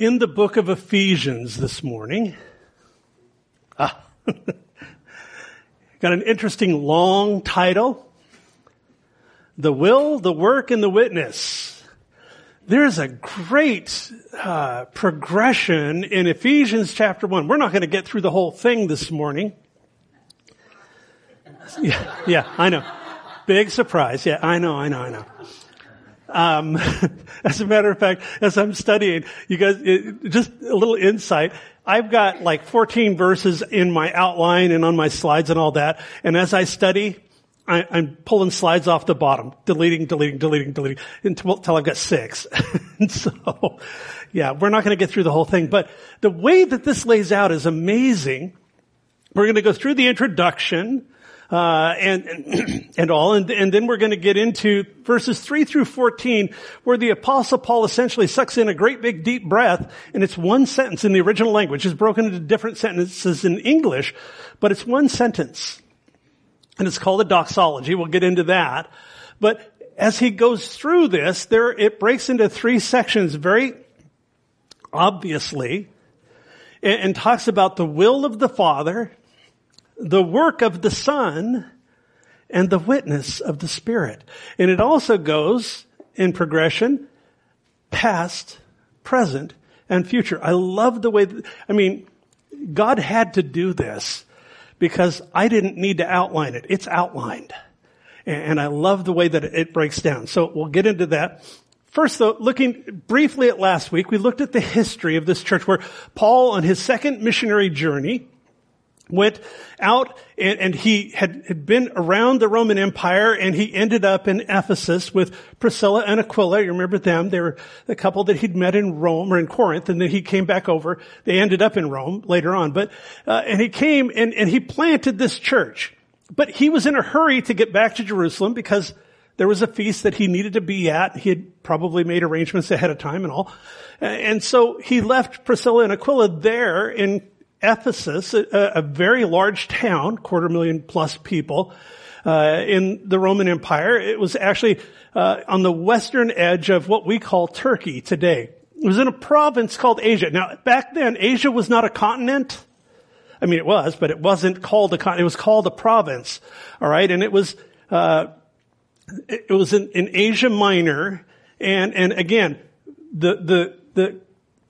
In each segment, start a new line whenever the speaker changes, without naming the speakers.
in the book of Ephesians this morning. Ah. Got an interesting long title. The will, the work, and the witness. There's a great uh, progression in Ephesians chapter 1. We're not going to get through the whole thing this morning. Yeah, yeah, I know. Big surprise. Yeah, I know, I know, I know. Um, as a matter of fact, as I'm studying, you guys, it, just a little insight. I've got like 14 verses in my outline and on my slides and all that. And as I study, I, am pulling slides off the bottom, deleting, deleting, deleting, deleting until, I've got six. so, yeah, we're not going to get through the whole thing, but the way that this lays out is amazing. We're going to go through the introduction, uh, and, and, all, and, and then we're going to get into verses three through fourteen, where the apostle Paul essentially sucks in a great big deep breath, and it's one sentence in the original language. It's broken into different sentences in English, but it's one sentence, and it's called a doxology. We'll get into that, but as he goes through this, there it breaks into three sections very obviously, and talks about the will of the Father the work of the Son and the witness of the Spirit. And it also goes in progression, past, present, and future. I love the way, that, I mean, God had to do this because I didn't need to outline it. It's outlined. And I love the way that it breaks down. So we'll get into that. First though, looking briefly at last week, we looked at the history of this church where Paul on his second missionary journey, went out and, and, he had, had been around the Roman Empire and he ended up in Ephesus with Priscilla and Aquila. You remember them? They were the couple that he'd met in Rome or in Corinth and then he came back over. They ended up in Rome later on, but, uh, and he came and, and he planted this church. But he was in a hurry to get back to Jerusalem because there was a feast that he needed to be at. He had probably made arrangements ahead of time and all. And so he left Priscilla and Aquila there in Ephesus, a, a, very large town, quarter million plus people, uh, in the Roman Empire. It was actually uh, on the western edge of what we call Turkey today. It was in a province called Asia. Now, back then, Asia was not a continent. I mean, it was, but it wasn't called a continent. It was called a province. All right, and it was uh, it was in, in Asia Minor, and and again, the the the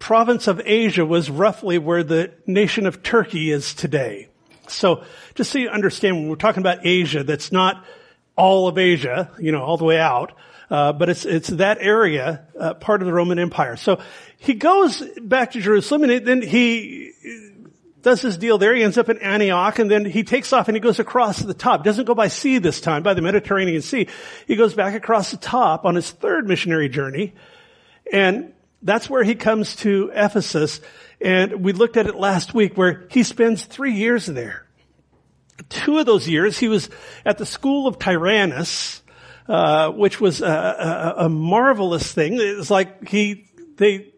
province of Asia was roughly where the nation of Turkey is today. So just so you understand, when we're talking about Asia, that's not all of Asia, you know, all the way out, uh, but it's it's that area, uh, part of the Roman Empire. So he goes back to Jerusalem, and then he does his deal there. He ends up in Antioch, and then he takes off and he goes across the top. Doesn't go by sea this time, by the Mediterranean Sea. He goes back across the top on his third missionary journey, and that's where he comes to Ephesus. And we looked at it last week where he spends three years there. Two of those years he was at the school of Tyrannus, uh, which was a, a, a, marvelous thing. It was like he, they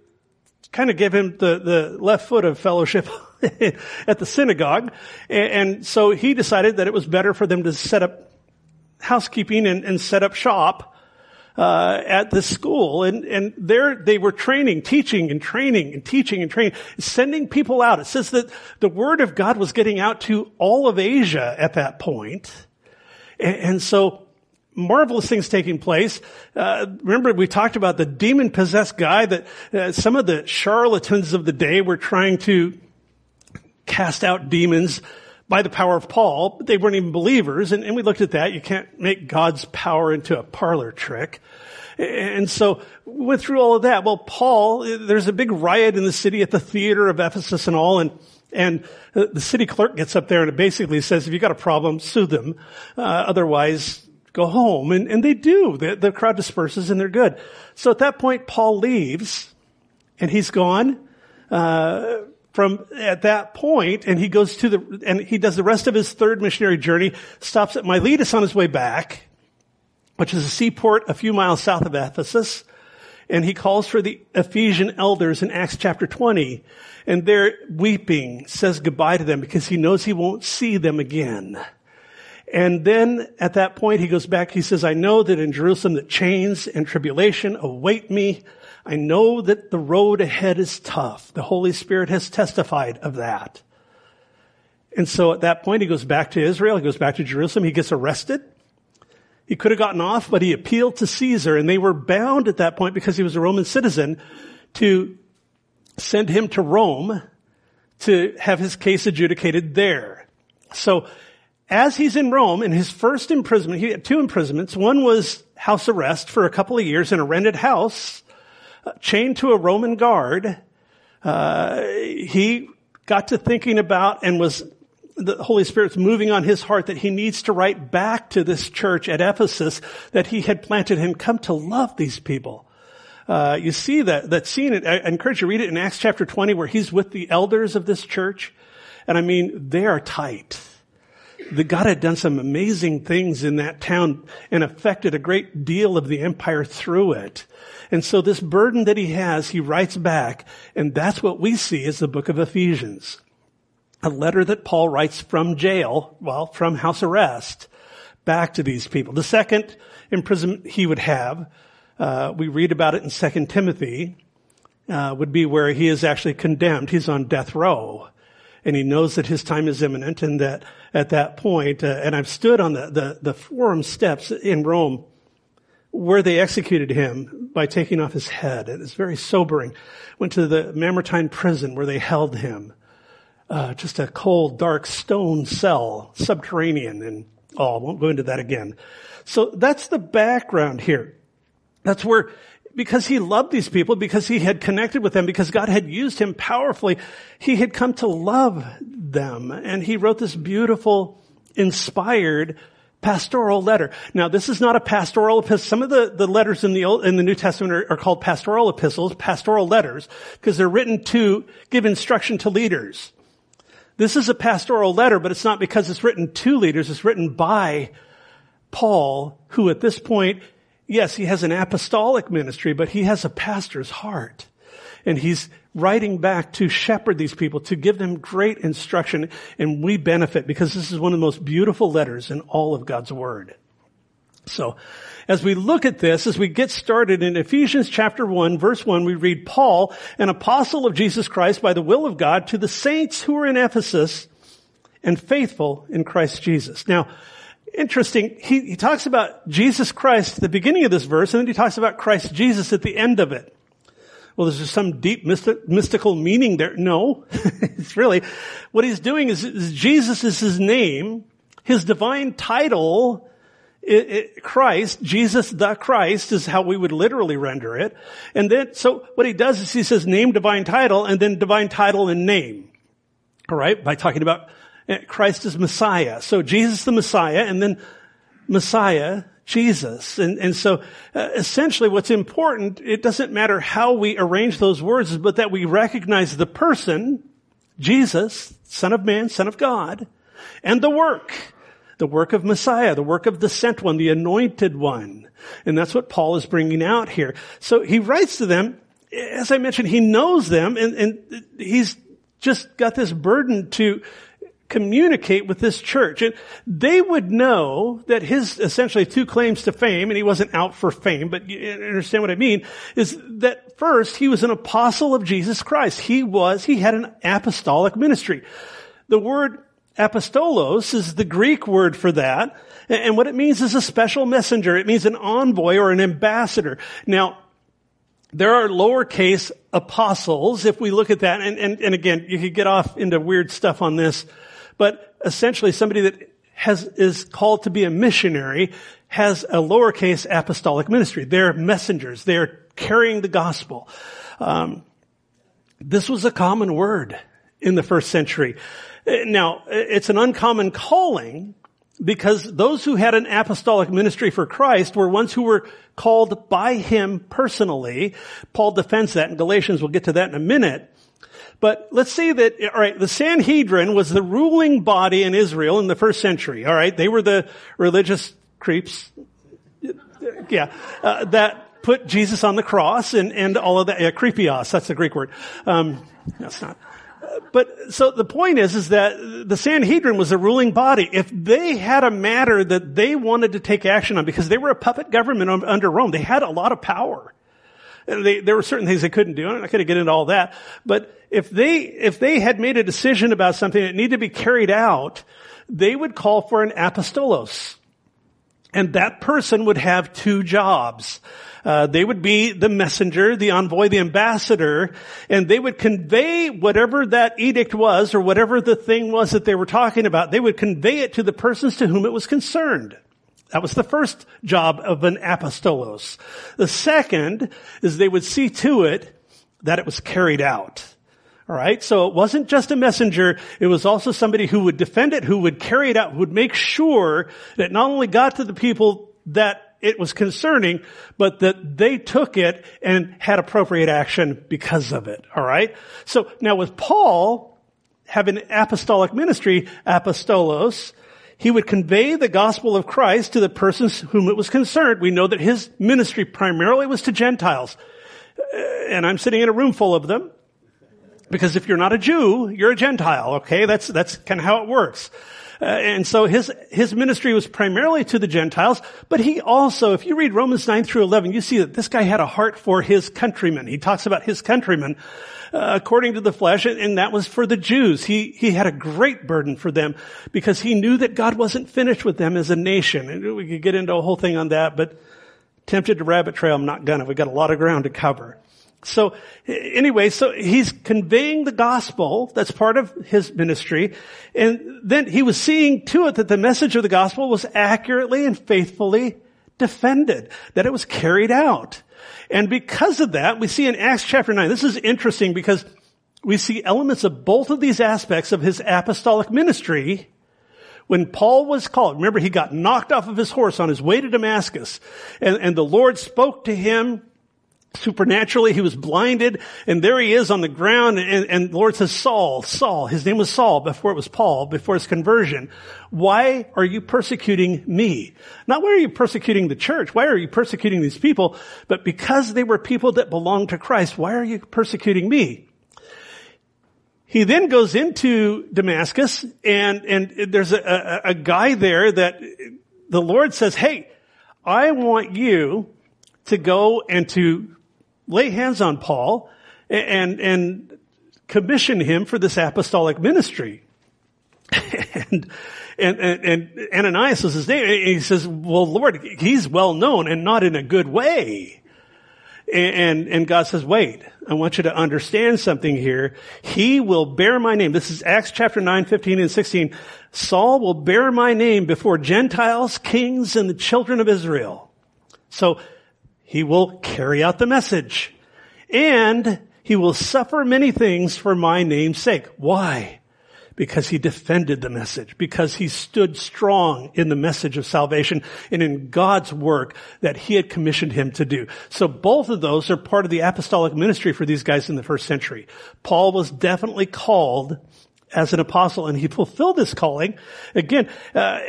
kind of gave him the, the left foot of fellowship at the synagogue. And, and, so he decided that it was better for them to set up housekeeping and, and set up shop uh, at the school, and and there they were training, teaching, and training, and teaching and training, sending people out. It says that the word of God was getting out to all of Asia at that point, and, and so marvelous things taking place. Uh, remember, we talked about the demon possessed guy that uh, some of the charlatans of the day were trying to cast out demons by the power of Paul, but they weren't even believers. And, and, we looked at that. You can't make God's power into a parlor trick. And so we went through all of that. Well, Paul, there's a big riot in the city at the theater of Ephesus and all, and and the city clerk gets up there and basically says, if you've got a problem, sue them. Uh, otherwise, go home. And, and they do. The, the crowd disperses and they're good. So at that point, Paul leaves and he's gone. Uh, from at that point, and he goes to the, and he does the rest of his third missionary journey, stops at Miletus on his way back, which is a seaport a few miles south of Ephesus, and he calls for the Ephesian elders in Acts chapter 20, and they're weeping, says goodbye to them because he knows he won't see them again. And then at that point he goes back, he says, I know that in Jerusalem that chains and tribulation await me I know that the road ahead is tough. The Holy Spirit has testified of that. And so at that point, he goes back to Israel. He goes back to Jerusalem. He gets arrested. He could have gotten off, but he appealed to Caesar and they were bound at that point because he was a Roman citizen to send him to Rome to have his case adjudicated there. So as he's in Rome in his first imprisonment, he had two imprisonments. One was house arrest for a couple of years in a rented house, chained to a Roman guard. Uh, he got to thinking about and was the Holy Spirit's moving on his heart that he needs to write back to this church at Ephesus that he had planted and come to love these people. Uh, you see that, that scene, I encourage you to read it in Acts chapter 20 where he's with the elders of this church. And I mean, they are tight. The God had done some amazing things in that town and affected a great deal of the empire through it. And so this burden that he has, he writes back, and that's what we see as the book of Ephesians a letter that Paul writes from jail, well, from house arrest, back to these people. The second imprisonment he would have, uh, we read about it in Second Timothy, uh, would be where he is actually condemned. He's on death row, and he knows that his time is imminent, and that at that point, uh, and I've stood on the, the the forum steps in Rome where they executed him by taking off his head. It is very sobering. Went to the Mamertine prison where they held him uh, just a cold, dark stone cell, subterranean, and I won't go into that again. So that's the background here. That's where, because he loved these people, because he had connected with them, because God had used him powerfully, he had come to love them. And he wrote this beautiful, inspired pastoral letter. Now, this is not a pastoral epistle. Some of the, the letters in the Old, in the New Testament are, are called pastoral epistles, pastoral letters, because they're written to give instruction to leaders. This is a pastoral letter, but it's not because it's written to leaders. It's written by Paul, who at this point, yes, he has an apostolic ministry, but he has a pastor's heart. And he's writing back to shepherd these people, to give them great instruction, and we benefit because this is one of the most beautiful letters in all of God's Word. So, as we look at this, as we get started in Ephesians chapter 1, verse 1, we read Paul, an apostle of Jesus Christ by the will of God, to the saints who are in Ephesus and faithful in Christ Jesus. Now, interesting, he, he talks about Jesus Christ at the beginning of this verse, and then he talks about Christ Jesus at the end of it. Well, there's some deep mystic, mystical meaning there. No, it's really, what he's doing is, is Jesus is his name, his divine title it, it, Christ, Jesus the Christ is how we would literally render it. And then, so what he does is he says name, divine title, and then divine title and name. Alright, by talking about Christ is Messiah. So Jesus the Messiah, and then Messiah, Jesus. And, and so uh, essentially what's important, it doesn't matter how we arrange those words, but that we recognize the person, Jesus, Son of Man, Son of God, and the work the work of Messiah, the work of the sent one, the anointed one. And that's what Paul is bringing out here. So he writes to them, as I mentioned, he knows them and, and he's just got this burden to communicate with this church. And they would know that his essentially two claims to fame, and he wasn't out for fame, but you understand what I mean, is that first he was an apostle of Jesus Christ. He was, he had an apostolic ministry. The word Apostolos is the Greek word for that. And what it means is a special messenger. It means an envoy or an ambassador. Now, there are lowercase apostles, if we look at that, and, and, and again, you could get off into weird stuff on this, but essentially somebody that has, is called to be a missionary has a lowercase apostolic ministry. They're messengers. They're carrying the gospel. Um, this was a common word in the first century. Now, it's an uncommon calling because those who had an apostolic ministry for Christ were ones who were called by him personally. Paul defends that in Galatians. We'll get to that in a minute. But let's say that, all right, the Sanhedrin was the ruling body in Israel in the first century. All right, they were the religious creeps. Yeah, uh, that put Jesus on the cross and, and all of that. Yeah, creepios, that's the Greek word. Um, that's not but so the point is, is that the Sanhedrin was a ruling body. If they had a matter that they wanted to take action on, because they were a puppet government under Rome, they had a lot of power. They, there were certain things they couldn't do. I'm not going to get into all that. But if they, if they had made a decision about something that needed to be carried out, they would call for an apostolos. And that person would have two jobs. Uh, they would be the messenger, the envoy, the ambassador, and they would convey whatever that edict was or whatever the thing was that they were talking about. They would convey it to the persons to whom it was concerned. That was the first job of an apostolos. The second is they would see to it that it was carried out. All right. So it wasn't just a messenger. It was also somebody who would defend it, who would carry it out, who would make sure that not only got to the people that it was concerning, but that they took it and had appropriate action because of it. All right. So now with Paul having apostolic ministry, apostolos, he would convey the gospel of Christ to the persons whom it was concerned. We know that his ministry primarily was to Gentiles. Uh, and I'm sitting in a room full of them. Because if you're not a Jew, you're a Gentile, okay? That's, that's kind of how it works. Uh, and so his, his ministry was primarily to the Gentiles, but he also, if you read Romans 9 through 11, you see that this guy had a heart for his countrymen. He talks about his countrymen, Uh, according to the flesh, and, and that was for the Jews. He, he had a great burden for them because he knew that God wasn't finished with them as a nation. And we could get into a whole thing on that, but tempted to rabbit trail, I'm not gonna. We've got a lot of ground to cover. So anyway, so he's conveying the gospel. That's part of his ministry. And then he was seeing to it that the message of the gospel was accurately and faithfully defended, that it was carried out. And because of that, we see in Acts chapter 9, this is interesting because we see elements of both of these aspects of his apostolic ministry. When Paul was called, remember he got knocked off of his horse on his way to Damascus and, and the Lord spoke to him supernaturally. He was blinded and there he is on the ground and, and, the Lord says, Saul, Saul, his name was Saul before it was Paul, before his conversion. Why are you persecuting me? Not why are you persecuting the church? Why are you persecuting these people? But because they were people that belonged to Christ, why are you persecuting me? He then goes into Damascus and, and there's a, a, a guy there that the Lord says, Hey, I want you to go and to lay hands on Paul and, and commission him for this apostolic ministry. and, and, and, Ananias is his name. And he says, well, Lord, he's well known and not in a good way. And, and God says, wait, I want you to understand something here. He will bear my name. This is Acts chapter 9, 15 and 16. Saul will bear my name before Gentiles, kings, and the children of Israel. So he will carry out the message. And he will suffer many things for my name's sake. Why? Because he defended the message, because he stood strong in the message of salvation and in God's work that he had commissioned him to do. So both of those are part of the apostolic ministry for these guys in the first century. Paul was definitely called as an apostle and he fulfilled this calling. Again uh,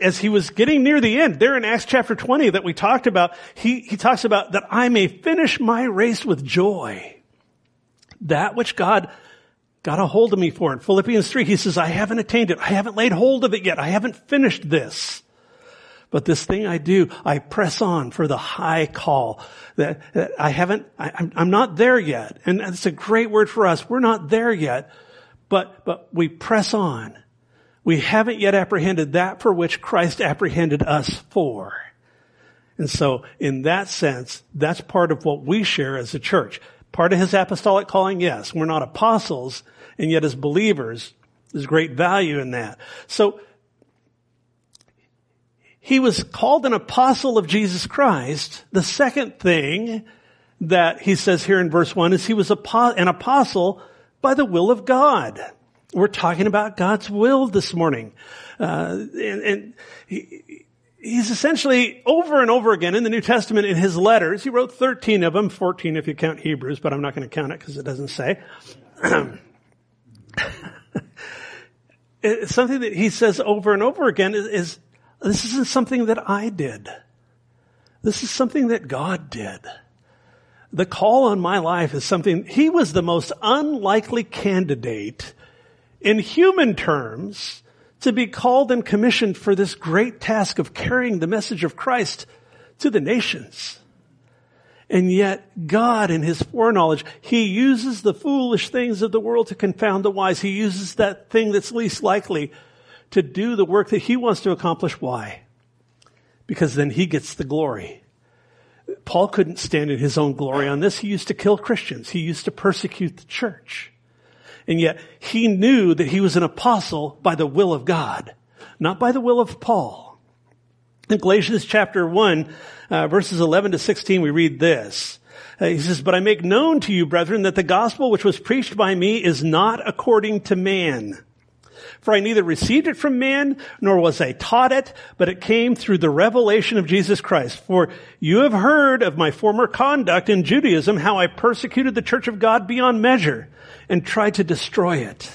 as he was getting near the end there in acts chapter 20 that we talked about he, he talks about that i may finish my race with joy. That which god got a hold of me for. In philippians 3 he says i haven't attained it. I haven't laid hold of it yet. I haven't finished this. But this thing I do, I press on for the high call that, that I haven't, I, I'm not there yet. And it's a great word for us. We're not there yet but, but we press on. We haven't yet apprehended that for which Christ apprehended us for. And so in that sense, that's part of what we share as a church. Part of his apostolic calling, yes. We're not apostles, and yet as believers, there's great value in that. So, he was called an apostle of Jesus Christ. The second thing that he says here in verse 1 is he was an apostle by the will of God. We're talking about God's will this morning. Uh, and, and he, he's essentially over and over again in the New Testament in his letters. He wrote 13 of them, 14 if you count Hebrews, but I'm not going to count it because it doesn't say. something that he says over and over again is, is this isn't something that I did. This is something that God did the call on my life is something, he was the most unlikely candidate in human terms to be called and commissioned for this great task of carrying the message of Christ to the nations. And yet God in his foreknowledge, he uses the foolish things of the world to confound the wise. He uses that thing that's least likely to do the work that he wants to accomplish. Why? Because then he gets the glory. Paul couldn't stand in his own glory on this. He used to kill Christians. He used to persecute the church. And yet he knew that he was an apostle by the will of God, not by the will of Paul. In Galatians chapter 1, uh, verses 11 to 16, we read this. Uh, he says, But I make known to you, brethren, that the gospel which was preached by me is not according to man. For I neither received it from man, nor was I taught it, but it came through the revelation of Jesus Christ. For you have heard of my former conduct in Judaism, how I persecuted the church of God beyond measure and tried to destroy it.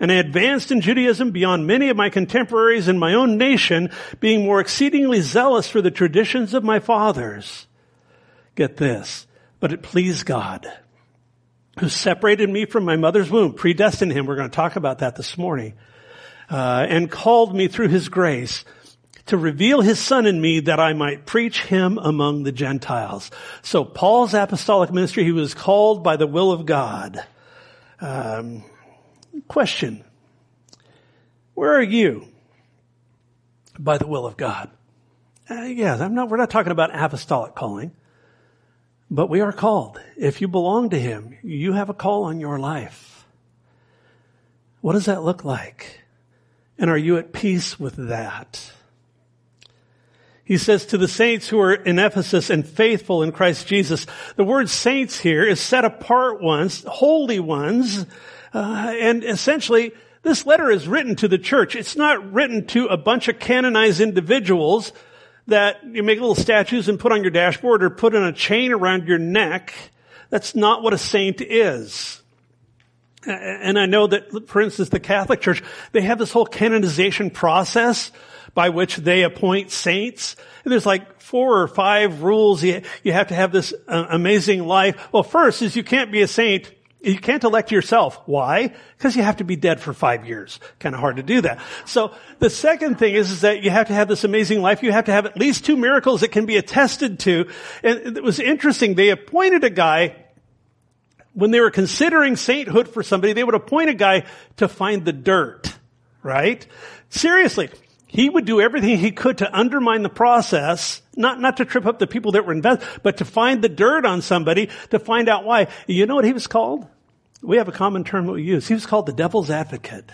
And I advanced in Judaism beyond many of my contemporaries in my own nation, being more exceedingly zealous for the traditions of my fathers. Get this. But it pleased God, who separated me from my mother's womb, predestined him. We're going to talk about that this morning. Uh, and called me through his grace to reveal his son in me that I might preach him among the Gentiles. So Paul's apostolic ministry, he was called by the will of God. Um, Question. Where are you? By the will of God. Uh, yes, I'm not, we're not talking about apostolic calling, but we are called. If you belong to Him, you have a call on your life. What does that look like? And are you at peace with that? He says to the saints who are in Ephesus and faithful in Christ Jesus, the word saints here is set apart ones, holy ones, uh, and essentially, this letter is written to the church. It's not written to a bunch of canonized individuals that you make little statues and put on your dashboard or put in a chain around your neck. That's not what a saint is. And I know that, for instance, the Catholic Church, they have this whole canonization process by which they appoint saints. And there's like four or five rules. You, have to have this uh, amazing life. Well, first is you can't be a saint you can't elect yourself. Why? Because you have to be dead for five years. Kind of hard to do that. So the second thing is, is that you have to have this amazing life. You have to have at least two miracles that can be attested to. And it was interesting. They appointed a guy when they were considering sainthood for somebody, they would appoint a guy to find the dirt, right? Seriously. He would do everything he could to undermine the process, not, not to trip up the people that were invested, but to find the dirt on somebody to find out why. You know what he was called? We have a common term that we use. He was called the devil's advocate.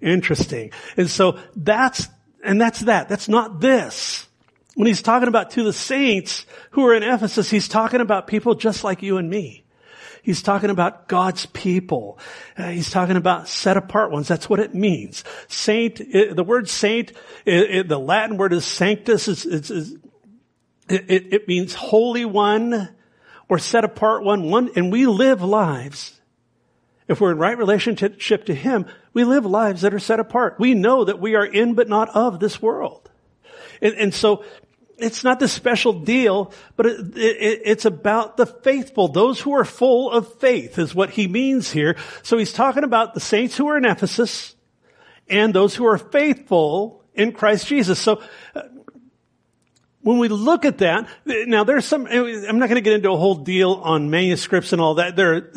Interesting. And so that's, and that's that. That's not this. When he's talking about to the saints who are in Ephesus, he's talking about people just like you and me. He's talking about God's people. Uh, he's talking about set apart ones. That's what it means. Saint, it, the word saint, it, the Latin word is sanctus. It's, it's, it, means holy one or set apart one. One, and we live lives. If we're in right relationship to Him, we live lives that are set apart. We know that we are in but not of this world. And, and so it's not the special deal, but it, it, it's about the faithful. Those who are full of faith is what he means here. So he's talking about the saints who are in Ephesus and those who are faithful in Christ Jesus. So uh, when we look at that, now there's some, I'm not going to get into a whole deal on manuscripts and all that. There,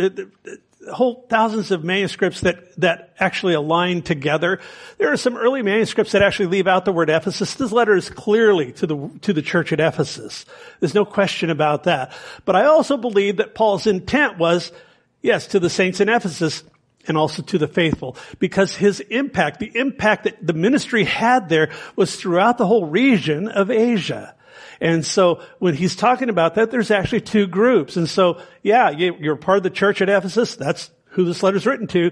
whole thousands of manuscripts that, that actually align together. There are some early manuscripts that actually leave out the word Ephesus. This letter is clearly to the, to the church at Ephesus. There's no question about that. But I also believe that Paul's intent was, yes, to the saints in Ephesus and also to the faithful because his impact, the impact that the ministry had there was throughout the whole region of Asia. And so when he's talking about that, there's actually two groups. And so, yeah, you're part of the church at Ephesus. That's who this letter's written to.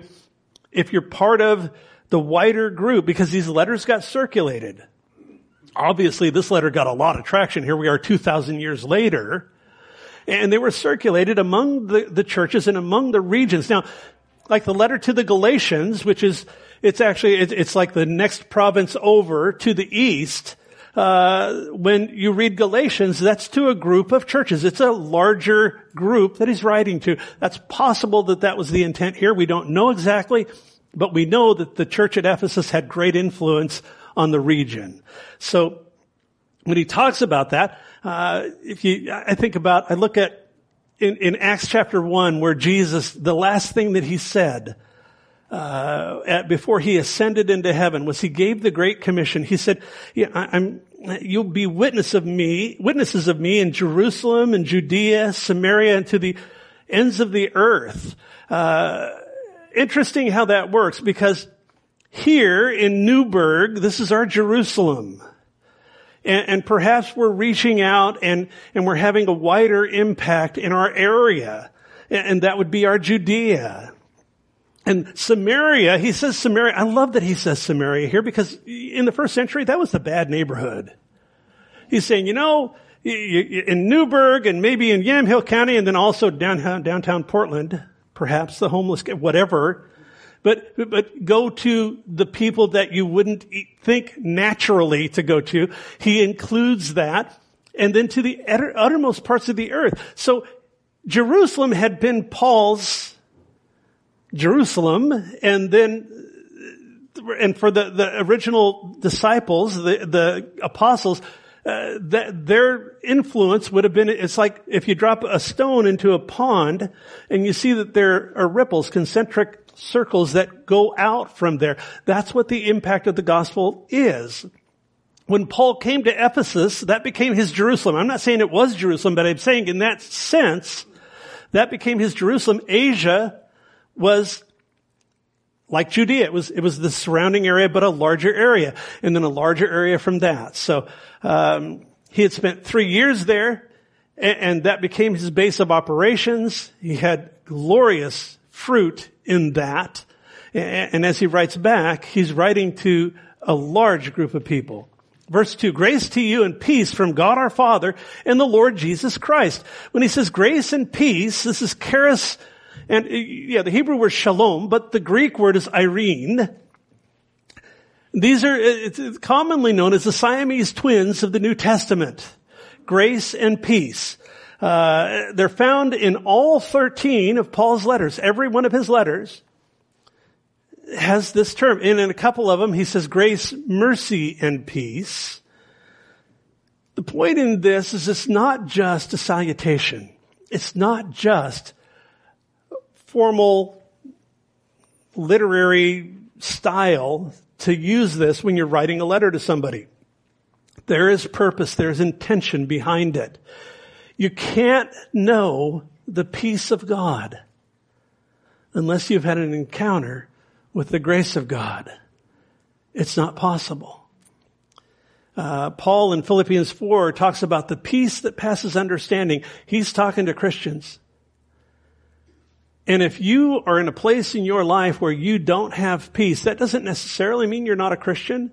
If you're part of the wider group, because these letters got circulated, obviously this letter got a lot of traction. Here we are 2,000 years later. And they were circulated among the, the churches and among the regions. Now, like the letter to the Galatians, which is, it's actually, it's, it's like the next province over to the east uh, when you read Galatians, that's to a group of churches. It's a larger group that he's writing to. That's possible that that was the intent here. We don't know exactly, but we know that the church at Ephesus had great influence on the region. So when he talks about that, uh, if you, I think about, I look at in, in Acts chapter one where Jesus, the last thing that he said, uh, at, before he ascended into heaven was he gave the great commission. He said, yeah, I, am you'll be witness of me, witnesses of me in Jerusalem and Judea, Samaria, and to the ends of the earth. Uh, interesting how that works because here in Newberg, this is our Jerusalem. And, and, perhaps we're reaching out and, and we're having a wider impact in our area. And, and that would be our Judea. And Samaria, he says Samaria, I love that he says Samaria here because in the first century, that was the bad neighborhood. He's saying, you know, in Newberg and maybe in Yamhill County and then also downtown, downtown Portland, perhaps the homeless, whatever, but, but go to the people that you wouldn't think naturally to go to. He includes that. And then to the uttermost parts of the earth. So Jerusalem had been Paul's Jerusalem and then and for the, the original disciples, the, the apostles, uh, that their influence would have been, it's like if you drop a stone into a pond and you see that there are ripples, concentric circles that go out from there. That's what the impact of the gospel is. When Paul came to Ephesus, that became his Jerusalem. I'm not saying it was Jerusalem, but I'm saying in that sense, that became his Jerusalem. Asia was like Judea. It was, it was the surrounding area, but a larger area. And then a larger area from that. So, um, he had spent three years there and, and that became his base of operations. He had glorious fruit in that. And as he writes back, he's writing to a large group of people. Verse 2, grace to you and peace from God our Father and the Lord Jesus Christ. When he says grace and peace, this is charis, and yeah, the Hebrew word shalom, but the Greek word is irene. These are it's commonly known as the Siamese twins of the New Testament. Grace and peace. Uh, they're found in all 13 of Paul's letters. Every one of his letters has this term. And in a couple of them, he says grace, mercy, and peace. The point in this is it's not just a salutation. It's not just formal literary style to use this when you're writing a letter to somebody. There is purpose, there's intention behind it. You can't know the peace of God unless you've had an encounter with the grace of God. It's not possible. Uh, Paul in Philippians 4 talks about the peace that passes understanding. He's talking to Christians. And if you are in a place in your life where you don't have peace, that doesn't necessarily mean you're not a Christian,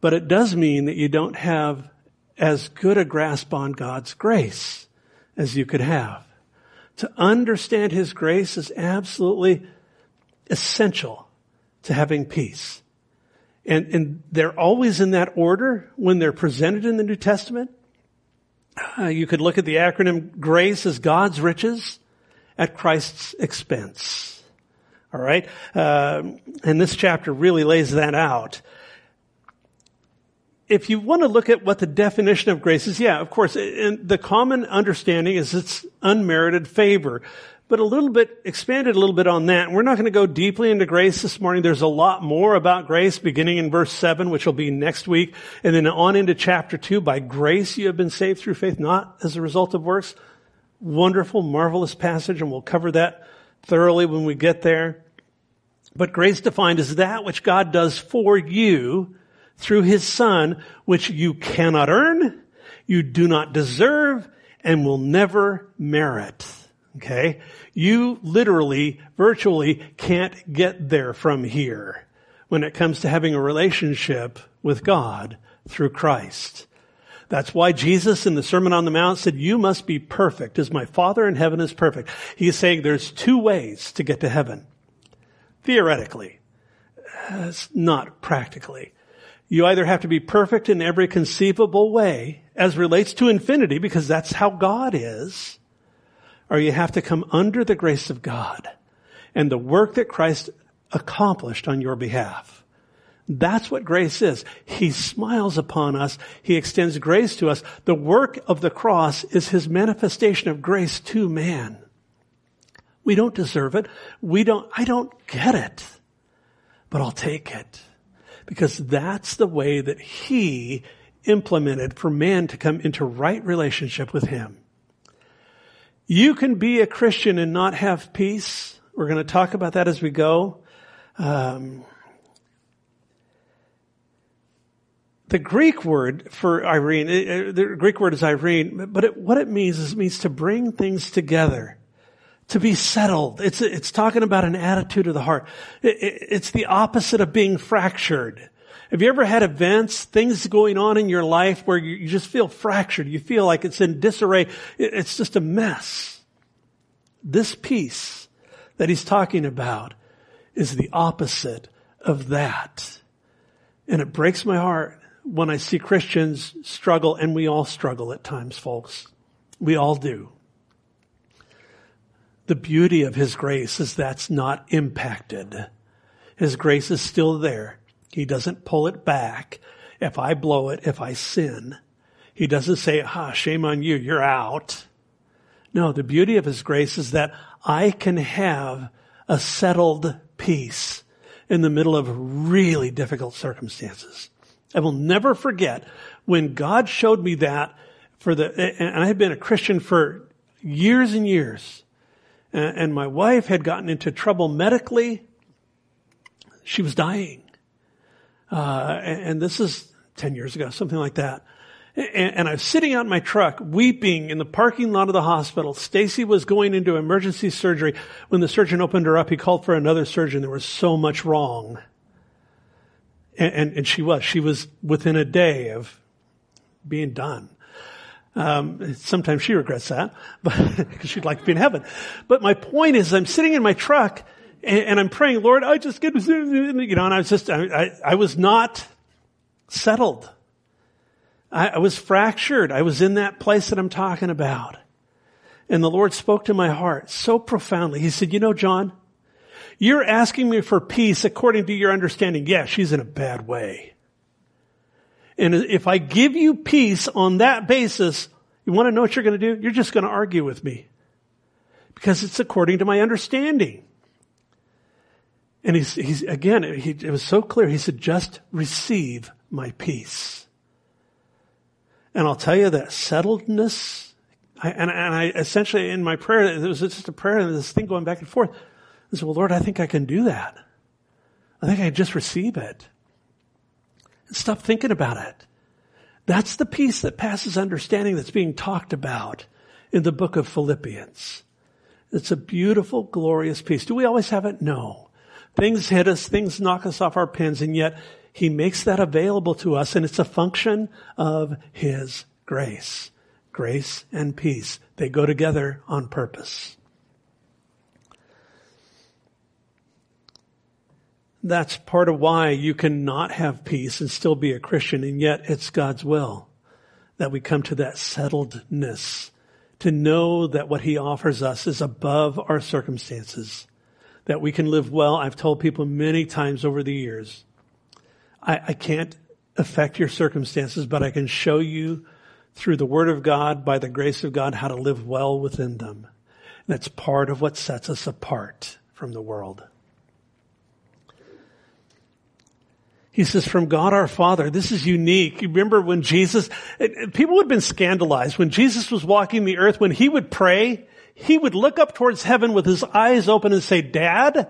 but it does mean that you don't have as good a grasp on God's grace as you could have. To understand His grace is absolutely essential to having peace. And, and they're always in that order when they're presented in the New Testament. Uh, you could look at the acronym GRACE as God's riches at Christ's expense. All right, uh, and this chapter really lays that out if you want to look at what the definition of grace is, yeah, of course, and the common understanding is it's unmerited favor. But a little bit, expanded a little bit on that. We're not going to go deeply into grace this morning. There's a lot more about grace beginning in verse 7, which will be next week, and then on into chapter 2. By grace you have been saved through faith, not as a result of works. Wonderful, marvelous passage, and we'll cover that thoroughly when we get there. But grace defined as that which God does for you through his son, which you cannot earn, you do not deserve, and will never merit. Okay? You literally, virtually can't get there from here when it comes to having a relationship with God through Christ. That's why Jesus in the Sermon on the Mount said, you must be perfect as my Father in heaven is perfect. He's saying there's two ways to get to heaven. Theoretically. It's not practically. You either have to be perfect in every conceivable way as relates to infinity because that's how God is, or you have to come under the grace of God and the work that Christ accomplished on your behalf. That's what grace is. He smiles upon us. He extends grace to us. The work of the cross is his manifestation of grace to man. We don't deserve it. We don't, I don't get it, but I'll take it because that's the way that he implemented for man to come into right relationship with him. You can be a Christian and not have peace. We're going to talk about that as we go. Um, the Greek word for Irene, eh, eh, the Greek word is Irene, but it, what it means is it means to bring things together, to be settled. It's, it's talking about an attitude of the heart. It, it, it's the opposite of being fractured. Have you ever had events, things going on in your life where you, you just feel fractured? You feel like it's in disarray. it's just a mess. This peace that he's talking about is the opposite of that. And it breaks my heart when I see Christians struggle, and we all struggle at times, folks. We all do. The beauty of His grace is that's not impacted. His grace is still there. He doesn't pull it back. If I blow it, if I sin, He doesn't say, ah, shame on you, you're out. No, the beauty of His grace is that I can have a settled peace in the middle of really difficult circumstances. I will never forget when God showed me that for the, and I had been a Christian for years and years. And my wife had gotten into trouble medically. She was dying. Uh, and this is 10 years ago, something like that. And, I was sitting out in my truck weeping in the parking lot of the hospital. Stacy was going into emergency surgery. When the surgeon opened her up, he called for another surgeon. There was so much wrong. And, and, and she was. She was within a day of being done. Um, sometimes she regrets that, but because she'd like to be in heaven. But my point is, I'm sitting in my truck and, and I'm praying, Lord, I just get, you know, and I was just, I, I, I was not settled. I, I was fractured. I was in that place that I'm talking about. And the Lord spoke to my heart so profoundly. He said, you know, John, you're asking me for peace according to your understanding. Yeah, she's in a bad way. And if I give you peace on that basis, you want to know what you're going to do? You're just going to argue with me. Because it's according to my understanding. And he's, he's again, he, it was so clear. He said, just receive my peace. And I'll tell you that settledness, I, and, and I essentially in my prayer, it was just a prayer and this thing going back and forth. Well, Lord, I think I can do that. I think I can just receive it. And stop thinking about it. That's the peace that passes understanding that's being talked about in the book of Philippians. It's a beautiful, glorious peace. Do we always have it? No. Things hit us, things knock us off our pins, and yet He makes that available to us, and it's a function of His grace. Grace and peace. They go together on purpose. That's part of why you cannot have peace and still be a Christian, and yet it's God's will that we come to that settledness, to know that what He offers us is above our circumstances, that we can live well. I've told people many times over the years, I, I can't affect your circumstances, but I can show you through the Word of God, by the grace of God, how to live well within them. And That's part of what sets us apart from the world. He says, from God our Father. This is unique. You remember when Jesus, people would have been scandalized when Jesus was walking the earth, when he would pray, he would look up towards heaven with his eyes open and say, Dad?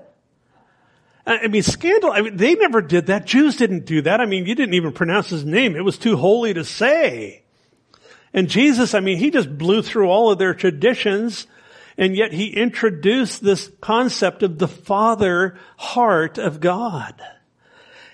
I mean, scandal, I mean, they never did that. Jews didn't do that. I mean, you didn't even pronounce his name. It was too holy to say. And Jesus, I mean, he just blew through all of their traditions and yet he introduced this concept of the Father heart of God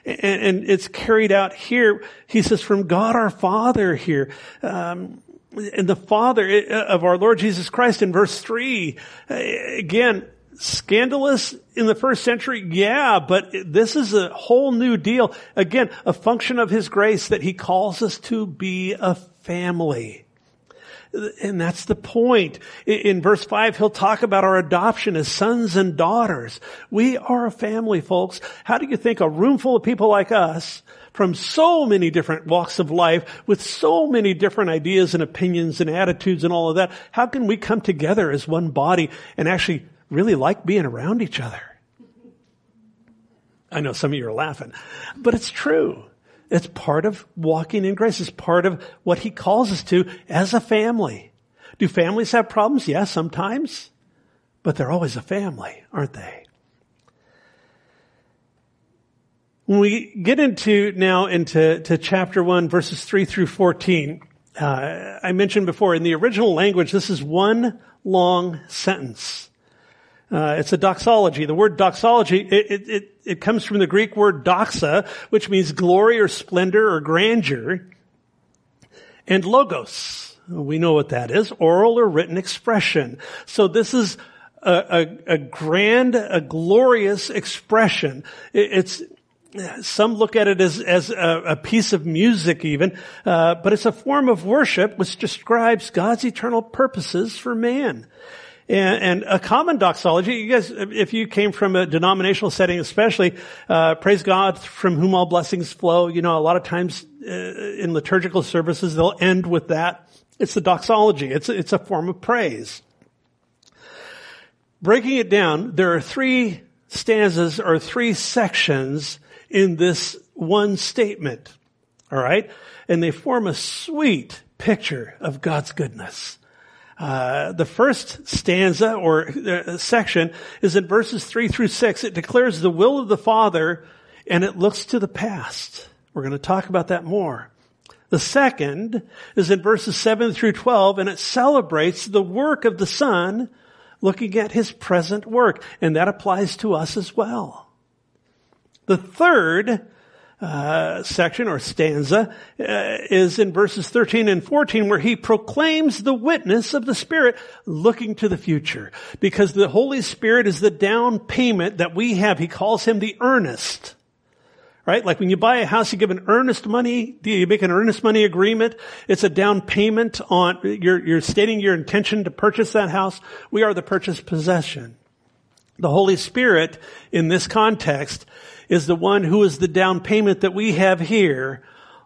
and, and it's carried out here. He says, from God our Father here. Um, and the Father uh, of our Lord Jesus Christ in verse 3, uh, again, scandalous in the first century? Yeah, but this is a whole new deal. Again, a function of His grace that He calls us to be a family. And that's the point. In verse 5, he'll talk about our adoption as sons and daughters. We are a family, folks. How do you think a room full of people like us from so many different walks of life with so many different ideas and opinions and attitudes and all of that, how can we come together as one body and actually really like being around each other? I know some of you are laughing, but it's true. It's part of walking in grace. It's part of what he calls us to as a family. Do families have problems? Yes, sometimes. But they're always a family, aren't they? When we get into now into to chapter one, verses three through 14, uh, I mentioned before in the original language, this is one long sentence. Uh, it's a doxology. The word doxology, it, it, it comes from the Greek word doxa, which means glory or splendor or grandeur. And logos, we know what that is, oral or written expression. So this is a, a, a grand, a glorious expression. It, it's, some look at it as, as a, a piece of music even, uh, but it's a form of worship which describes God's eternal purposes for man. And, and, a common doxology, you guys, if you came from a denominational setting especially, uh, praise God from whom all blessings flow, you know, a lot of times uh, in liturgical services they'll end with that. It's the doxology. It's, it's a form of praise. Breaking it down, there are three stanzas or three sections in this one statement. All right? And they form a sweet picture of God's goodness. Uh, the first stanza or uh, section is in verses three through six. It declares the will of the Father and it looks to the past. We're going to talk about that more. The second is in verses 7 through 12 and it celebrates the work of the Son looking at his present work. And that applies to us as well. The third uh, section or stanza uh, is in verses 13 and 14 where he proclaims the witness of the Spirit looking to the future. Because the Holy Spirit is the down payment that we have. He calls him the earnest. Right? Like when you buy a house, you give an earnest money, you make an earnest money agreement. It's a down payment on, you're, you're stating your intention to purchase that house. We are the purchased possession. The Holy Spirit, in this context, is the one who is the down payment that we have here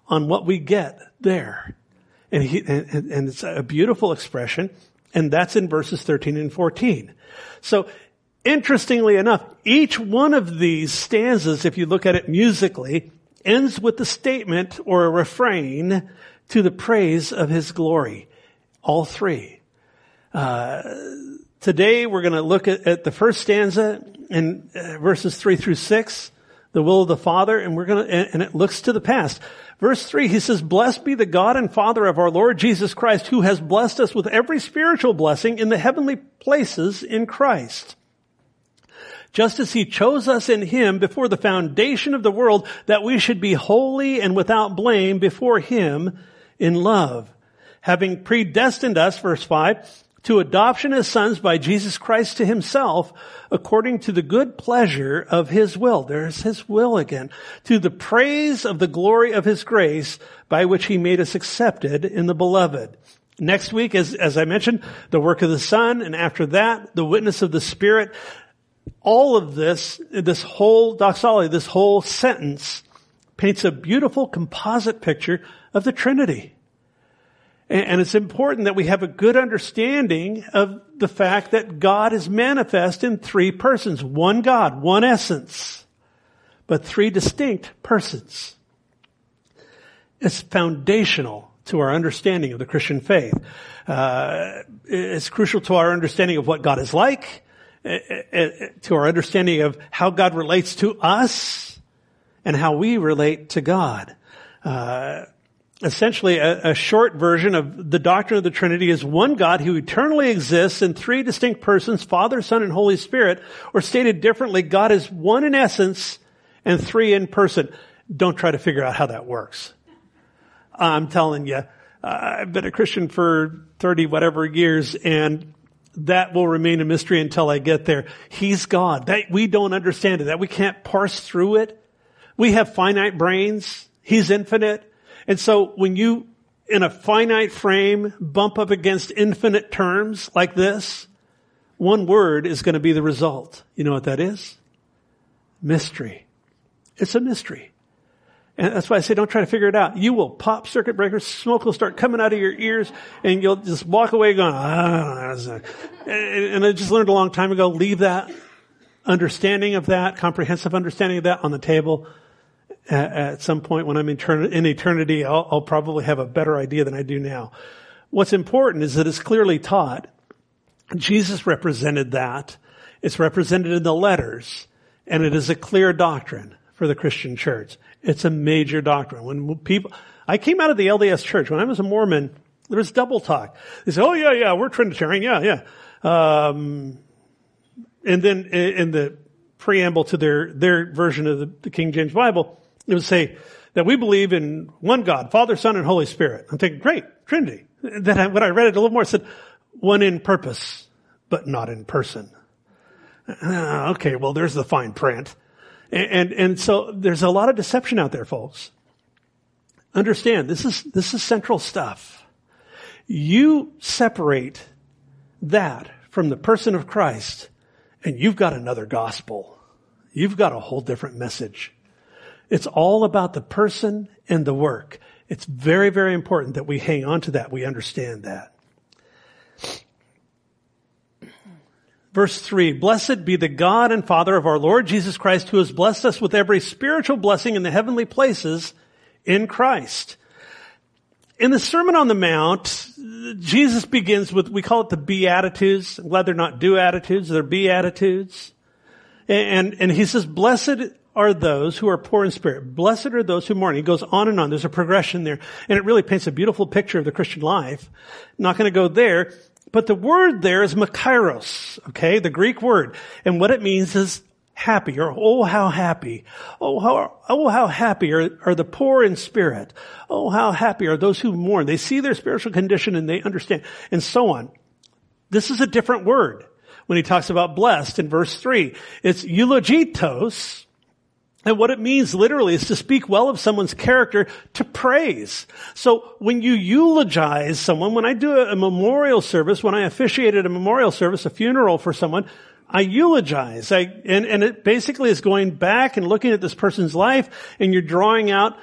on what we get there. And, he, and, and it's a beautiful expression, and that's in verses 13 and 14. So, interestingly enough, each one of these stanzas, if you look at it musically, ends with the statement or a refrain to the praise of his glory. All three. Uh, today we're going to look at, at, the first stanza in uh, verses three through six the will of the Father, and we're gonna, and it looks to the past. Verse three, he says, blessed be the God and Father of our Lord Jesus Christ, who has blessed us with every spiritual blessing in the heavenly places in Christ. Just as he chose us in him before the foundation of the world, that we should be holy and without blame before him in love. Having predestined us, verse five, to adoption as sons by Jesus Christ to himself, according to the good pleasure of his will. There's his will again. To the praise of the glory of his grace, by which he made us accepted in the beloved. Next week, as, as I mentioned, the work of the Son, and after that, the witness of the Spirit. All of this, this whole doxology, this whole sentence, paints a beautiful composite picture of the Trinity. And it's important that we have a good understanding of the fact that God is manifest in three persons. One God, one essence, but three distinct persons. It's foundational to our understanding of the Christian faith. Uh, it's crucial to our understanding of what God is like, to our understanding of how God relates to us, and how we relate to God. Uh, essentially a, a, short version of the doctrine of the Trinity is one God who eternally exists in three distinct persons, Father, Son, and Holy Spirit, or stated differently, God is one in essence and three in person. Don't try to figure out how that works. I'm telling you, uh, I've been a Christian for 30 whatever years and that will remain a mystery until I get there. He's God. That we don't understand it, that we can't parse through it. We have finite brains. He's infinite. And so when you in a finite frame bump up against infinite terms like this, one word is going to be the result. You know what that is? Mystery. It's a mystery. And that's why I say don't try to figure it out. You will pop circuit breakers, smoke will start coming out of your ears, and you'll just walk away going, ah, and I just learned a long time ago, leave that understanding of that, comprehensive understanding of that on the table. At some point when I'm in eternity, I'll, I'll probably have a better idea than I do now. What's important is that it's clearly taught. Jesus represented that. It's represented in the letters, and it is a clear doctrine for the Christian church. It's a major doctrine. When people, I came out of the LDS church. When I was a Mormon, there was double talk. They said, oh yeah, yeah, we're Trinitarian. Yeah, yeah. Um, and then in the preamble to their, their version of the, the King James Bible, it would say that we believe in one God, Father, Son, and Holy Spirit. I'm thinking, great, Trinity. Then when I read it a little more, it said, one in purpose, but not in person. Uh, okay, well, there's the fine print. And, and, and so there's a lot of deception out there, folks. Understand, this is, this is central stuff. You separate that from the person of Christ and you've got another gospel. You've got a whole different message. It's all about the person and the work. It's very, very important that we hang on to that. We understand that. Verse 3, Blessed be the God and Father of our Lord Jesus Christ, who has blessed us with every spiritual blessing in the heavenly places in Christ. In the Sermon on the Mount, Jesus begins with, we call it the Beatitudes. I'm glad they're not do attitudes, they're Beatitudes. And, and, and he says, Blessed are those who are poor in spirit. Blessed are those who mourn. He goes on and on. There's a progression there. And it really paints a beautiful picture of the Christian life. Not going to go there. But the word there is makarios, okay? The Greek word. And what it means is happy or oh how happy. Oh how, oh how happy are, are the poor in spirit. Oh how happy are those who mourn. They see their spiritual condition and they understand and so on. This is a different word when he talks about blessed in verse three. It's eulogitos, and what it means literally is to speak well of someone's character to praise. So when you eulogize someone, when I do a memorial service, when I officiated a memorial service, a funeral for someone, I eulogize. I, and, and it basically is going back and looking at this person's life and you're drawing out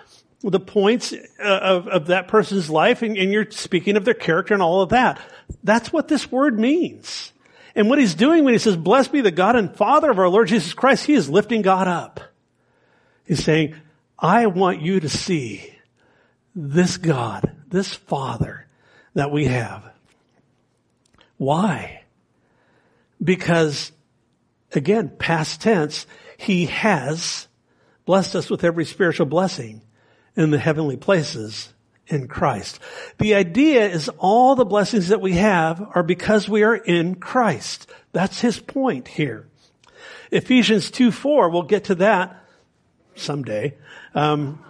the points uh, of, of that person's life and, and you're speaking of their character and all of that. That's what this word means. And what he's doing when he says, blessed be the God and Father of our Lord Jesus Christ, he is lifting God up. He's saying, I want you to see this God, this Father that we have. Why? Because, again, past tense, He has blessed us with every spiritual blessing in the heavenly places in Christ. The idea is all the blessings that we have are because we are in Christ. That's his point here. Ephesians 2 4, we'll get to that someday, um,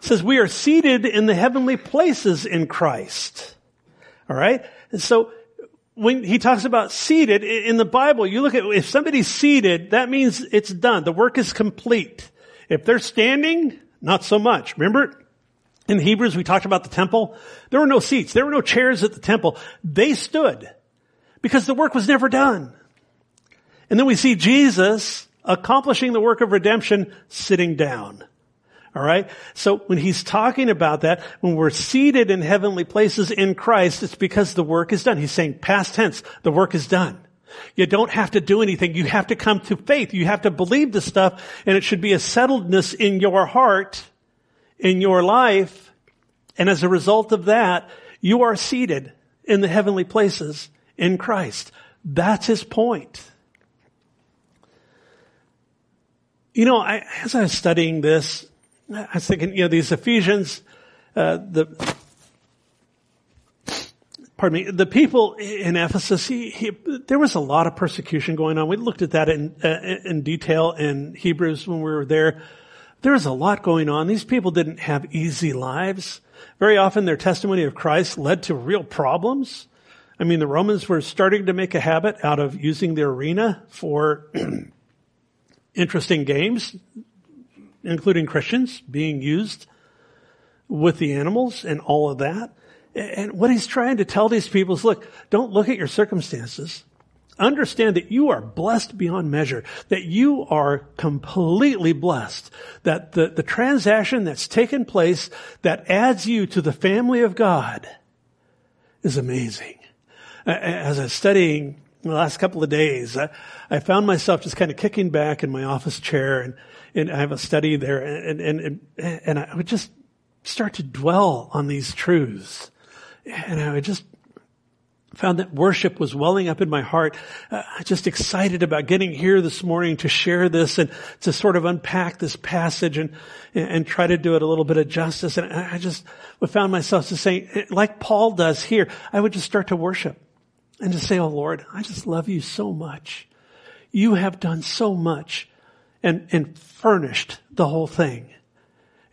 says we are seated in the heavenly places in Christ. All right? And so when he talks about seated in the Bible, you look at if somebody's seated, that means it's done. The work is complete. If they're standing, not so much. Remember in Hebrews we talked about the temple? There were no seats. There were no chairs at the temple. They stood because the work was never done. And then we see Jesus accomplishing the work of redemption sitting down. All right. So when he's talking about that, when we're seated in heavenly places in Christ, it's because the work is done. He's saying past tense, the work is done. You don't have to do anything. You have to come to faith. You have to believe the stuff and it should be a settledness in your heart, in your life. And as a result of that, you are seated in the heavenly places in Christ. That's his point. You know, I, as I was studying this, I was thinking, you know, these Ephesians, uh, the, pardon me, the people in Ephesus, he, he, there was a lot of persecution going on. We looked at that in, uh, in detail in Hebrews when we were there. There was a lot going on. These people didn't have easy lives. Very often their testimony of Christ led to real problems. I mean, the Romans were starting to make a habit out of using the arena for interesting games, including Christians being used with the animals and all of that. And what he's trying to tell these people is, look, don't look at your circumstances. Understand that you are blessed beyond measure, that you are completely blessed, that the, the transaction that's taken place that adds you to the family of God is amazing. As I was studying the last couple of days, I, found myself just kind of kicking back in my office chair and, and I have a study there and, and, and, and I would just start to dwell on these truths. And I would just found that worship was welling up in my heart. Uh, just excited about getting here this morning to share this and to sort of unpack this passage and, and try to do it a little bit of justice. And I just found myself just saying, like Paul does here, I would just start to worship and to say, Oh Lord, I just love you so much. You have done so much and, and furnished the whole thing.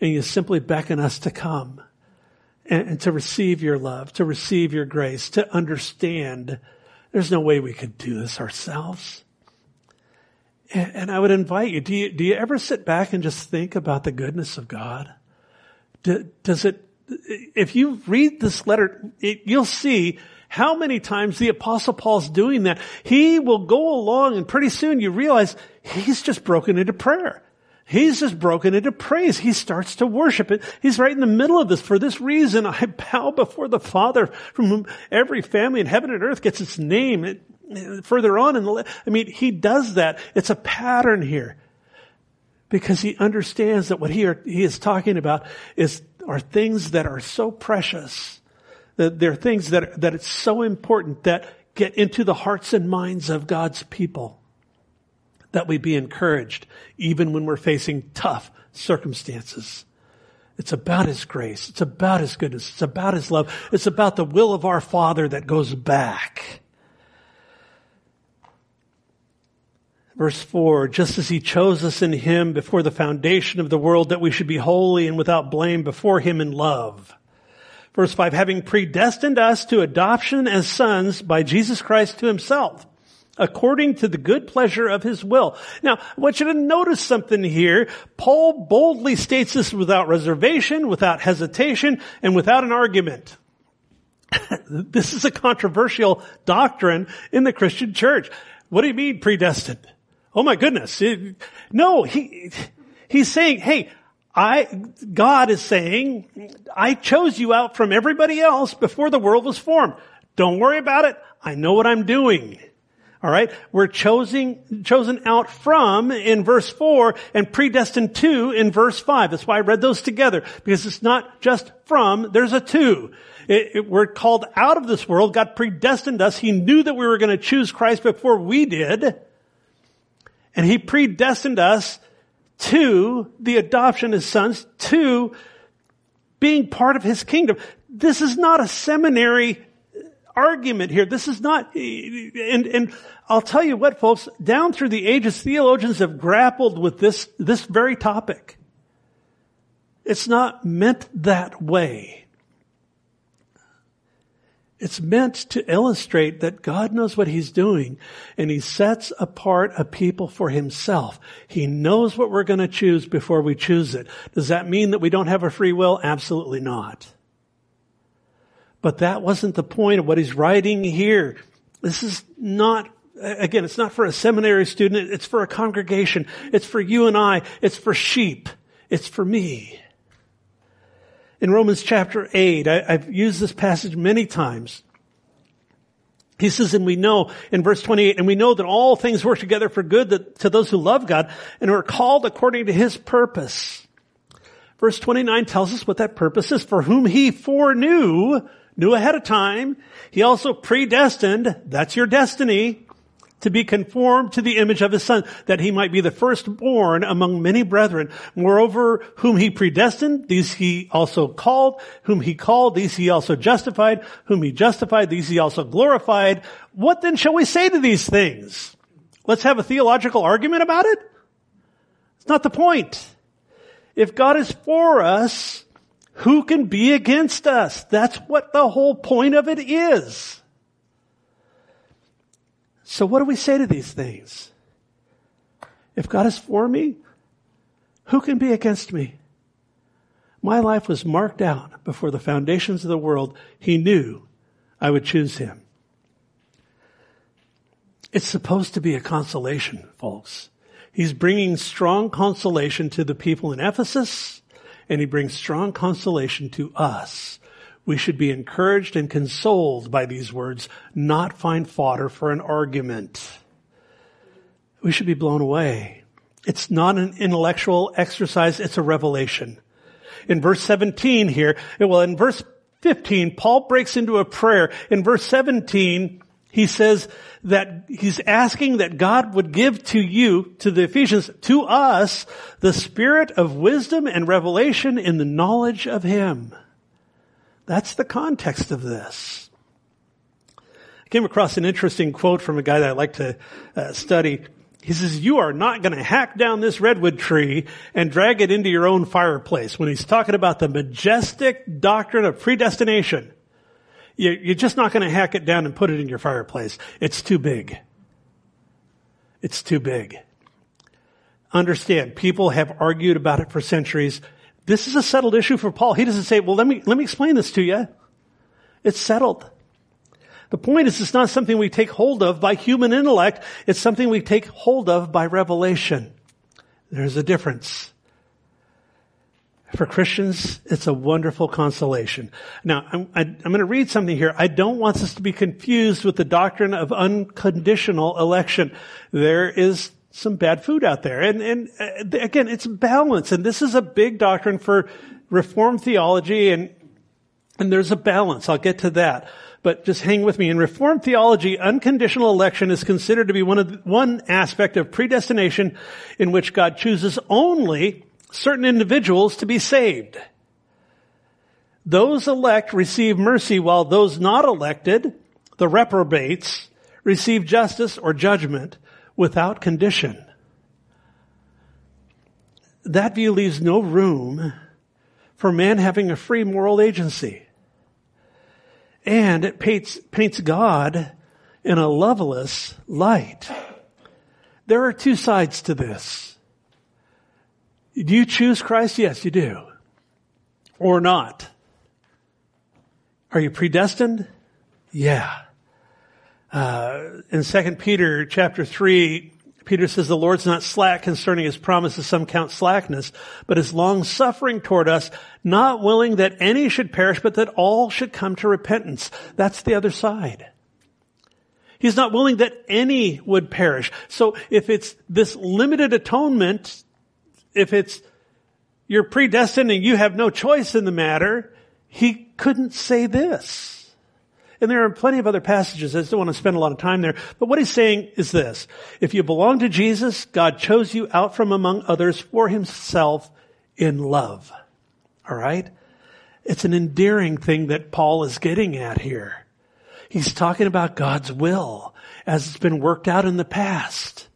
And you simply beckon us to come and, and to receive your love, to receive your grace, to understand there's no way we could do this ourselves. And, and I would invite you, do you, do you ever sit back and just think about the goodness of God? Do, does it, if you read this letter, it, you'll see how many times the apostle Paul's doing that. He will go along and pretty soon you realize he's just broken into prayer. He's just broken into praise. He starts to worship it. He's right in the middle of this. For this reason, I bow before the Father from whom every family in heaven and earth gets its name. It, further on in the, I mean, he does that. It's a pattern here. Because he understands that what he, are, he is talking about is, are things that are so precious. That they're things that, that it's so important that get into the hearts and minds of God's people that we be encouraged even when we're facing tough circumstances. It's about His grace. It's about His goodness. It's about His love. It's about the will of our Father that goes back. Verse 4, just as He chose us in Him before the foundation of the world that we should be holy and without blame before Him in love. Verse 5, having predestined us to adoption as sons by Jesus Christ to Himself according to the good pleasure of his will. Now, I want you to notice something here. Paul boldly states this without reservation, without hesitation, and without an argument. this is a controversial doctrine in the Christian church. What do you mean predestined? Oh my goodness. No, he, he's saying, hey, I, God is saying, I chose you out from everybody else before the world was formed. Don't worry about it. I know what I'm doing. All right. We're chosen, chosen out from in verse four and predestined to in verse five. That's why I read those together because it's not just from, there's a two. It, it, we're called out of this world. God predestined us. He knew that we were going to choose Christ before we did. And He predestined us to the adoption as sons, to being part of His kingdom. This is not a seminary argument here. This is not, and, and I'll tell you what folks, down through the ages, theologians have grappled with this, this very topic. It's not meant that way. It's meant to illustrate that God knows what He's doing and He sets apart a people for Himself. He knows what we're going to choose before we choose it. Does that mean that we don't have a free will? Absolutely not. But that wasn't the point of what he's writing here. This is not, again, it's not for a seminary student. It's for a congregation. It's for you and I. It's for sheep. It's for me. In Romans chapter 8, I, have used this passage many times. He says, and we know in verse 28, and we know that all things work together for good that, to those who love God and are called according to his purpose. Verse 29 tells us what that purpose is. For whom he foreknew, knew ahead of time. He also predestined, that's your destiny, to be conformed to the image of his son, that he might be the firstborn among many brethren. Moreover, whom he predestined, these he also called. Whom he called, these he also justified. Whom he justified, these he also glorified. What then shall we say to these things? Let's have a theological argument about it? It's not the point. If God is for us, who can be against us? That's what the whole point of it is. So what do we say to these things? If God is for me, who can be against me? My life was marked out before the foundations of the world. He knew I would choose him. It's supposed to be a consolation, folks. He's bringing strong consolation to the people in Ephesus, and he brings strong consolation to us. We should be encouraged and consoled by these words, not find fodder for an argument. We should be blown away. It's not an intellectual exercise, it's a revelation. In verse 17 here, well, in verse 15, Paul breaks into a prayer. In verse 17, he says that he's asking that God would give to you, to the Ephesians, to us, the spirit of wisdom and revelation in the knowledge of Him. That's the context of this. I came across an interesting quote from a guy that I like to uh, study. He says, you are not going to hack down this redwood tree and drag it into your own fireplace. When he's talking about the majestic doctrine of predestination, you're just not going to hack it down and put it in your fireplace. It's too big. It's too big. Understand, people have argued about it for centuries. This is a settled issue for Paul. He doesn't say, well, let me, let me explain this to you. It's settled. The point is, it's not something we take hold of by human intellect. It's something we take hold of by revelation. There's a difference. For Christians, it's a wonderful consolation. Now, I'm, I, am going to read something here. I don't want us to be confused with the doctrine of unconditional election. There is some bad food out there. And, and uh, again, it's balance. And this is a big doctrine for Reformed theology and, and there's a balance. I'll get to that. But just hang with me. In Reformed theology, unconditional election is considered to be one of the, one aspect of predestination in which God chooses only certain individuals to be saved. Those elect receive mercy while those not elected, the reprobates, receive justice or judgment without condition. That view leaves no room for man having a free moral agency. And it paints, paints God in a loveless light. There are two sides to this. Do you choose Christ? Yes, you do. Or not. Are you predestined? Yeah. Uh, in 2 Peter chapter 3, Peter says the Lord's not slack concerning his promises, some count slackness, but is long suffering toward us, not willing that any should perish, but that all should come to repentance. That's the other side. He's not willing that any would perish. So if it's this limited atonement, if it's you're predestined and you have no choice in the matter, he couldn't say this. And there are plenty of other passages. I just don't want to spend a lot of time there. But what he's saying is this. If you belong to Jesus, God chose you out from among others for himself in love. All right? It's an endearing thing that Paul is getting at here. He's talking about God's will as it's been worked out in the past.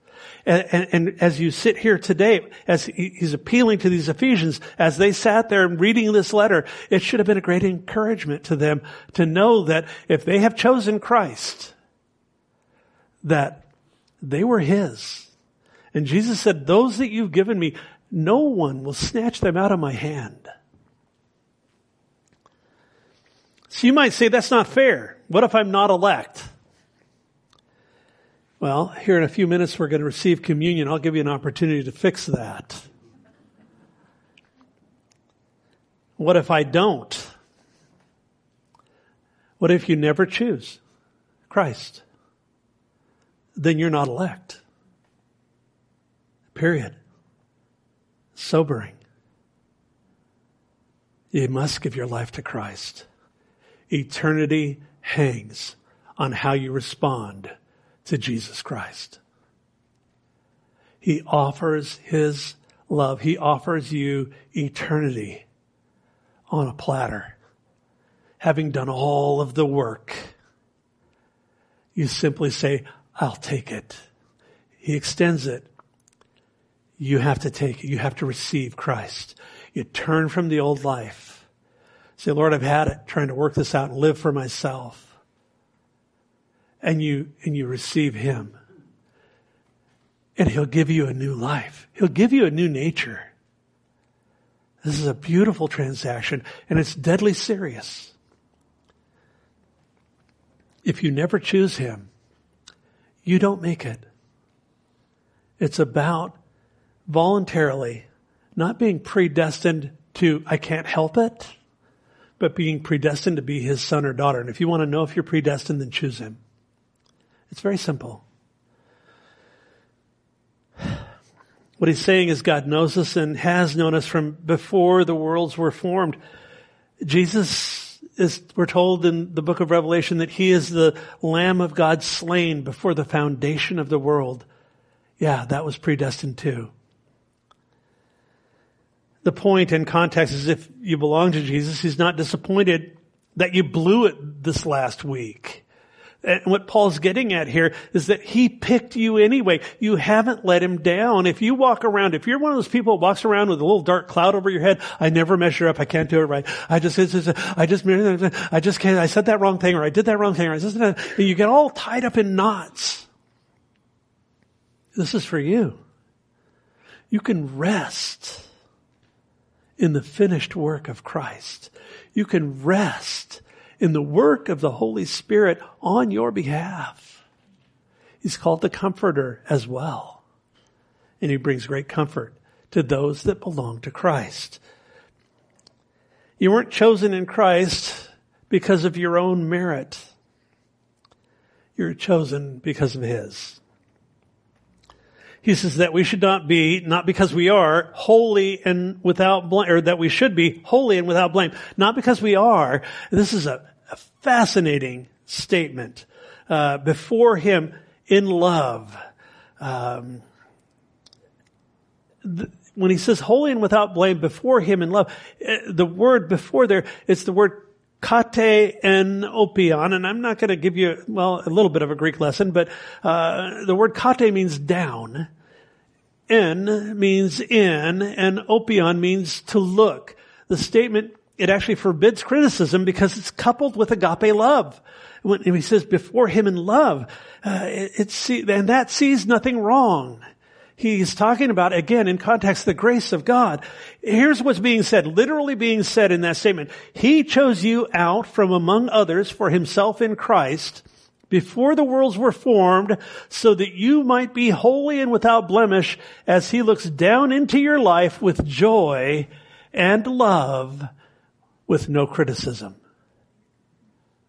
And, and, as you sit here today, as he's appealing to these Ephesians, as they sat there reading this letter, it should have been a great encouragement to them to know that if they have chosen Christ, that they were his. And Jesus said, those that you've given me, no one will snatch them out of my hand. So you might say, that's not fair. What if I'm not elect? Well, here in a few minutes we're going to receive communion. I'll give you an opportunity to fix that. What if I don't? What if you never choose Christ? Then you're not elect. Period. Sobering. You must give your life to Christ. Eternity hangs on how you respond to Jesus Christ. He offers His love. He offers you eternity on a platter. Having done all of the work, you simply say, I'll take it. He extends it. You have to take it. You have to receive Christ. You turn from the old life. Say, Lord, I've had it trying to work this out and live for myself and you, and you receive Him. And He'll give you a new life. He'll give you a new nature. This is a beautiful transaction and it's deadly serious. If you never choose Him, you don't make it. It's about voluntarily not being predestined to, I can't help it, but being predestined to be His son or daughter. And if you want to know if you're predestined, then choose Him. It's very simple. What he's saying is God knows us and has known us from before the worlds were formed. Jesus is, we're told in the book of Revelation that he is the Lamb of God slain before the foundation of the world. Yeah, that was predestined too. The point and context is if you belong to Jesus, he's not disappointed that you blew it this last week. And what Paul's getting at here is that he picked you anyway. You haven't let him down. If you walk around, if you're one of those people who walks around with a little dark cloud over your head, I never measure up, I can't do it right. I just, I just, I just can't, I said that wrong thing or I did that wrong thing or I just, you get all tied up in knots. This is for you. You can rest in the finished work of Christ. You can rest in the work of the Holy Spirit on your behalf. He's called the Comforter as well. And he brings great comfort to those that belong to Christ. You weren't chosen in Christ because of your own merit. You're chosen because of His. He says that we should not be, not because we are, holy and without blame, or that we should be holy and without blame. Not because we are. This is a, a fascinating statement. Uh, before Him in love. Um, when he says holy and without blame before Him in love, uh, the word before there, it's the word kate and opion, and I'm not going to give you, well, a little bit of a Greek lesson, but uh, the word kate means down, en means in, and opion means to look. The statement, it actually forbids criticism because it's coupled with agape love. When he says before him in love, uh, it, it, and that sees nothing wrong he's talking about, again, in context, the grace of God. Here's what's being said, literally being said in that statement. He chose you out from among others for himself in Christ before the worlds were formed so that you might be holy and without blemish as he looks down into your life with joy and love with no criticism.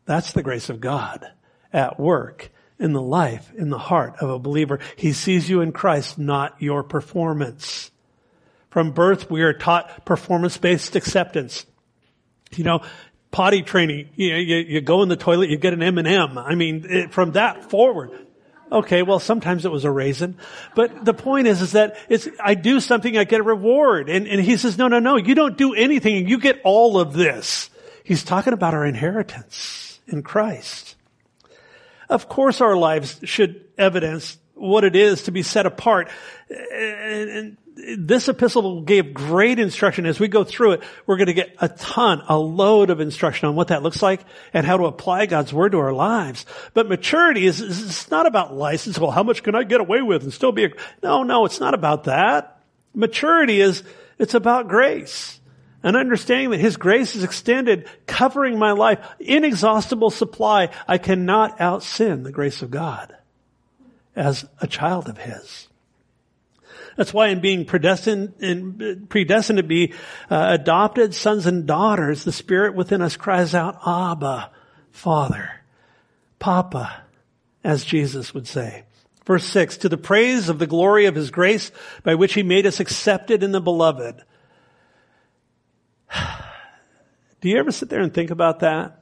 That's the grace of God at work in the life, in the heart of a believer. He sees you in Christ, not your performance. From birth, we are taught performance-based acceptance. You know, potty training. You, you, you go in the toilet, you get an M&M. I mean, it, from that forward. Okay, well, sometimes it was a raisin. But the point is, is that it's, I do something, I get a reward. And, and he says, no, no, no, you don't do anything, you get all of this. He's talking about our inheritance in Christ. Of course our lives should evidence what it is to be set apart. And this epistle gave great instruction. As we go through it, we're going to get a ton, a load of instruction on what that looks like and how to apply God's word to our lives. But maturity is, it's not about license. Well, how much can I get away with and still be a, no, no, it's not about that. Maturity is, it's about grace and understanding that His grace is extended, covering my life, inexhaustible supply. I cannot out sin the grace of God as a child of His. That's why in being predestined, in, predestined to be uh, adopted sons and daughters, the Spirit within us cries out, Abba, Father, Papa, as Jesus would say. Verse 6, to the praise of the glory of His grace by which He made us accepted in the beloved. Do you ever sit there and think about that?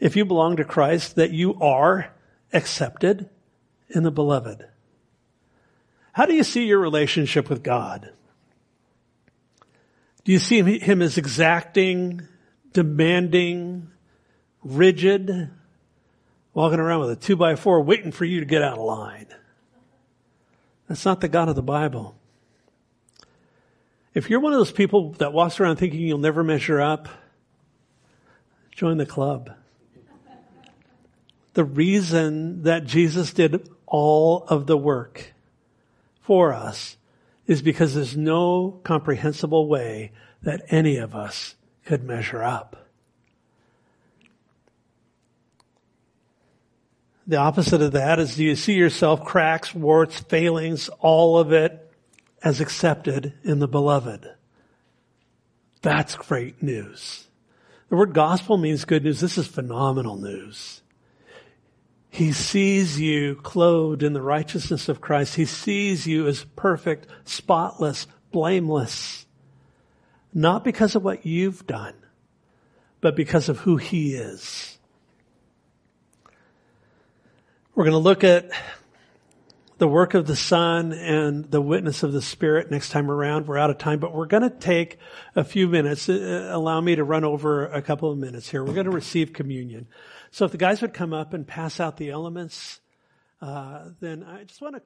If you belong to Christ, that you are accepted in the beloved. How do you see your relationship with God? Do you see him as exacting, demanding, rigid, walking around with a two by four waiting for you to get out of line? That's not the God of the Bible. If you're one of those people that walks around thinking you'll never measure up, join the club. The reason that Jesus did all of the work for us is because there's no comprehensible way that any of us could measure up. The opposite of that is do you see yourself cracks, warts, failings, all of it as accepted in the beloved? That's great news. The word gospel means good news. This is phenomenal news. He sees you clothed in the righteousness of Christ. He sees you as perfect, spotless, blameless. Not because of what you've done, but because of who He is. We're going to look at the work of the Son and the witness of the Spirit next time around. We're out of time, but we're going to take a few minutes. Uh, allow me to run over a couple of minutes here. We're going to receive communion. So if the guys would come up and pass out the elements, uh, then I just want to